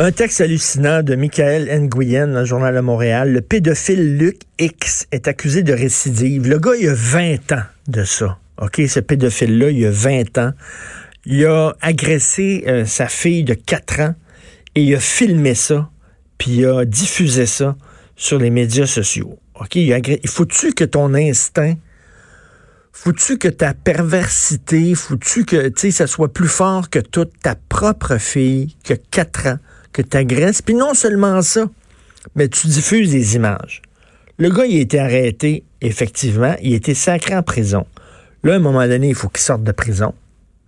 Un texte hallucinant de Michael Nguyen dans le Journal de Montréal. Le pédophile Luc X est accusé de récidive. Le gars, il a 20 ans de ça. OK, ce pédophile-là, il a 20 ans. Il a agressé euh, sa fille de 4 ans et il a filmé ça, puis il a diffusé ça sur les médias sociaux. OK, il, faut-tu que ton instinct, faut-tu que ta perversité, faut-tu que, tu ça soit plus fort que toute ta propre fille, que 4 ans, que tu agresses. Puis non seulement ça, mais tu diffuses des images. Le gars, il a été arrêté, effectivement. Il a été sacré en prison. Là, à un moment donné, il faut qu'il sorte de prison.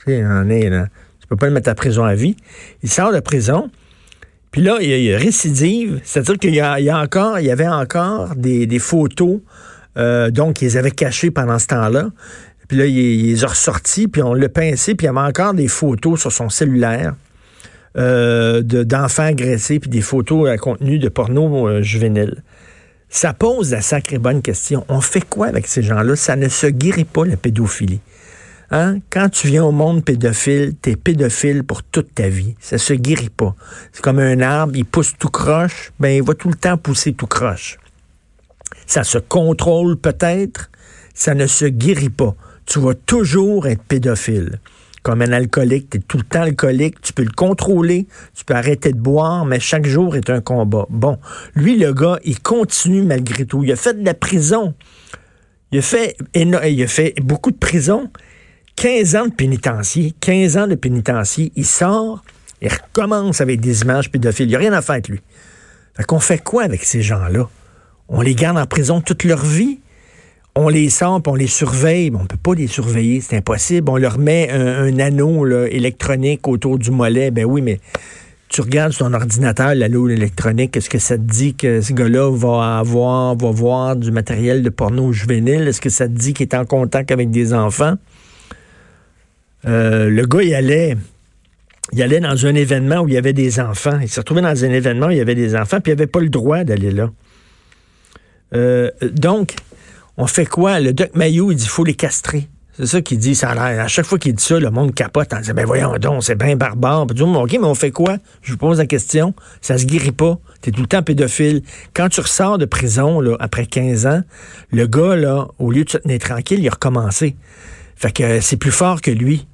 Tu sais, est, là. Tu peux pas le mettre à prison à vie. Il sort de prison. Puis là, il y a, récidive. C'est-à-dire qu'il y, a, encore, il y avait encore des, photos, euh, donc, ils avaient cachées pendant ce temps-là. Puis là, il, il les a ressortis, puis on l'a pincé, puis il y avait encore des photos sur son cellulaire euh, d'enfants agressés puis des photos à contenu de porno euh, juvénile. Ça pose la sacrée bonne question. On fait quoi avec ces gens-là? Ça ne se guérit pas, la pédophilie. Hein? Quand tu viens au monde pédophile, t'es pédophile pour toute ta vie. Ça se guérit pas. C'est comme un arbre, il pousse tout croche, ben il va tout le temps pousser tout croche. Ça se contrôle peut-être, ça ne se guérit pas. Tu vas toujours être pédophile comme un alcoolique, tu es tout le temps alcoolique, tu peux le contrôler, tu peux arrêter de boire, mais chaque jour est un combat. Bon, lui, le gars, il continue malgré tout. Il a fait de la prison. Il a fait, il a fait beaucoup de prison. 15 ans de pénitencier. 15 ans de pénitencier. Il sort, il recommence avec des images pédophiles. Il n'y a rien à faire avec lui. Fait qu'on fait quoi avec ces gens-là? On les garde en prison toute leur vie? On les sent, on les surveille, on peut pas les surveiller, c'est impossible. On leur met un, anneau électronique autour du mollet, ben oui, mais tu regardes sur ton ordinateur l'anneau électronique, est-ce que ça te dit que ce gars-là va avoir, va voir du matériel de porno juvénile? Est-ce que ça te dit qu'il est en contact avec des enfants? Euh, le gars, il allait, il allait dans un événement où il y avait des enfants. Il s'est retrouvé dans un événement où il y avait des enfants, puis il n'avait pas le droit d'aller là. Euh, donc, on fait quoi? Le Doc Mayou, il dit, faut les castrer. C'est ça qu'il dit, ça. À chaque fois qu'il dit ça, le monde capote en disant, ben voyons donc, c'est bien barbare. Puis, OK, mais on fait quoi? Je vous pose la question. Ça se guérit pas. T'es tout le temps pédophile. Quand tu ressors de prison, là, après 15 ans, le gars, là, au lieu de se tenir tranquille, il a recommencé. Fait que c'est plus fort que lui.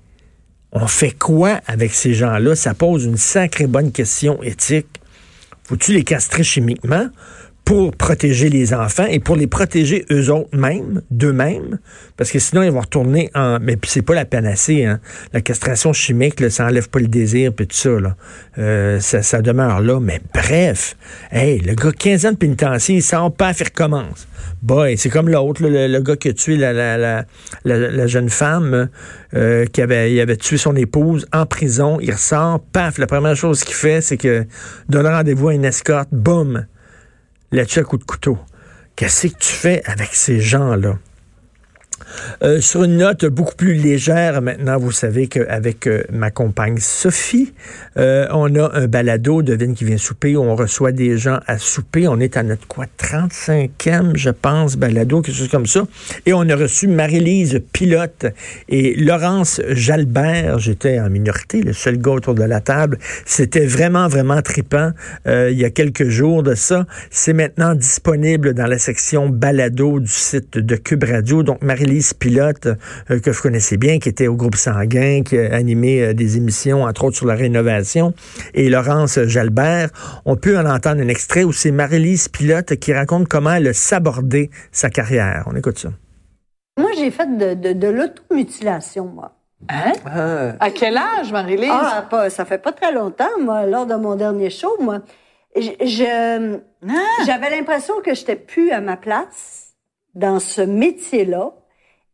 On fait quoi avec ces gens-là? Ça pose une sacrée bonne question éthique. Faut-tu les castrer chimiquement? Pour protéger les enfants et pour les protéger eux autres mêmes, d'eux-mêmes, parce que sinon ils vont retourner en. Mais c'est pas la panacée, hein. La castration chimique, là, ça enlève pas le désir puis tout ça, là. Euh, ça, demeure là. Mais bref, hey, le gars 15 ans de pénitencier, il sort pas, il recommence. Boy, c'est comme l'autre, le, le, gars qui a tué la, la, la, la jeune femme euh, qui avait, il avait tué son épouse en prison. Il ressort, paf, la première chose qu'il fait, c'est que donne rendez-vous à une escorte, boum là-dessus à coup de couteau. Qu'est-ce que tu fais avec ces gens-là? Euh, sur une note beaucoup plus légère, maintenant, vous savez qu'avec euh, ma compagne Sophie, euh, on a un balado, devine qui vient souper, où on reçoit des gens à souper. On est à notre quoi, 35e, je pense, balado, quelque chose comme ça. Et on a reçu Marie-Lise Pilote et Laurence Jalbert. J'étais en minorité, le seul gars autour de la table. C'était vraiment, vraiment tripant il y a quelques jours de ça. C'est maintenant disponible dans la section balado du site de Cube Radio. Donc, Marie-Lise Pilote, euh, que vous connaissez bien, qui était au groupe Sanguin, qui a animé euh, des émissions, entre autres, sur la rénovation, et Laurence Jalbert. On peut en entendre un extrait où c'est Marie-Lise Pilote qui raconte comment elle a sabordé sa carrière. On écoute ça. Moi, j'ai fait de, de, l'automutilation, moi. Hein? Ah. À quel âge, Marie-Lise? Ah, pas, ça fait pas très longtemps, moi, lors de mon dernier show, moi. Je, ah. j'avais l'impression que j'étais plus à ma place dans ce métier-là.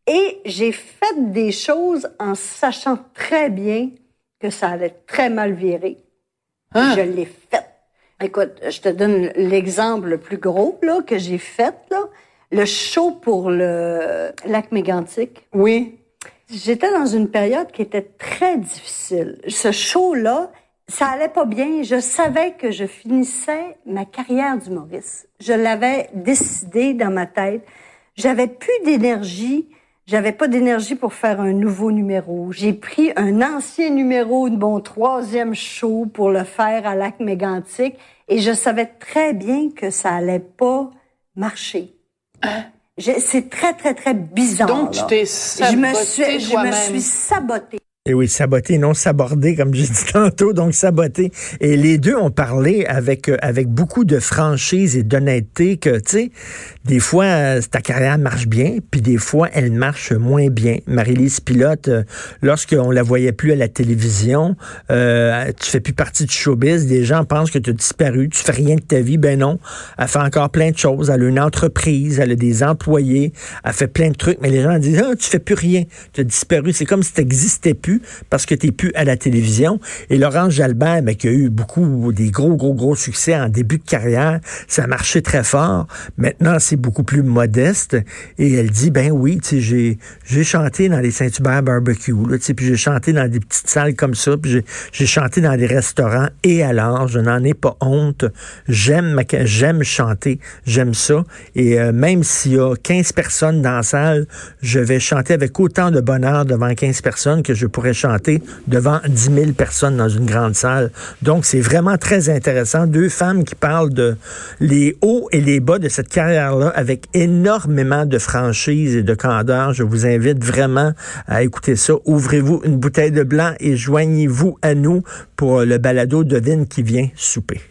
Et j'ai fait des choses en sachant très bien que ça allait très mal virer. Hein? Je l'ai fait. Écoute, je te donne l'exemple le plus gros là, que j'ai fait. Là. Le show pour le lac mégantique. Oui. J'étais dans une période qui était très difficile. Ce show-là, ça allait pas bien. Je savais que je finissais ma carrière d'humoriste. Je l'avais décidé dans ma tête. J'avais plus d'énergie. J'avais pas d'énergie pour faire un nouveau numéro. J'ai pris un ancien numéro de mon troisième show pour le faire à Lac Mégantic et je savais très bien que ça allait pas marcher. Hein? C'est très, très, très bizarre. Donc, tu t'es je me suis, je me suis sabotée. Et oui, saboter, non saborder, comme j'ai dit tantôt, donc saboter. Et les deux ont parlé avec euh, avec beaucoup de franchise et d'honnêteté que, tu sais, des fois, euh, ta carrière marche bien, puis des fois, elle marche moins bien. Marie-Lise Pilote, euh, lorsqu'on la voyait plus à la télévision, tu fais plus partie du showbiz, des gens pensent que tu as disparu, tu fais rien de ta vie. Ben non, elle fait encore plein de choses. Elle a une entreprise, elle a des employés, elle fait plein de trucs, mais les gens disent, ah, tu fais plus rien, tu as disparu. C'est comme si tu n'existais plus parce que tu n'es plus à la télévision. Et Laurence Jalbert, qui a eu beaucoup, des gros, gros, gros succès en début de carrière, ça a marché très fort. Maintenant, c'est beaucoup plus modeste. Et elle dit, ben oui, j'ai, j'ai chanté dans les Saint-Hubert Barbecue, puis j'ai chanté dans des petites salles comme ça, puis j'ai, j'ai chanté dans des restaurants. Et alors, je n'en ai pas honte. J'aime, j'aime chanter, j'aime ça. Et euh, même s'il y a 15 personnes dans la salle, je vais chanter avec autant de bonheur devant 15 personnes que je pourrais chanter devant 10 000 personnes dans une grande salle. Donc, c'est vraiment très intéressant. Deux femmes qui parlent de les hauts et les bas de cette carrière-là avec énormément de franchise et de candeur. Je vous invite vraiment à écouter ça. Ouvrez-vous une bouteille de blanc et joignez-vous à nous pour le balado de Vine qui vient souper.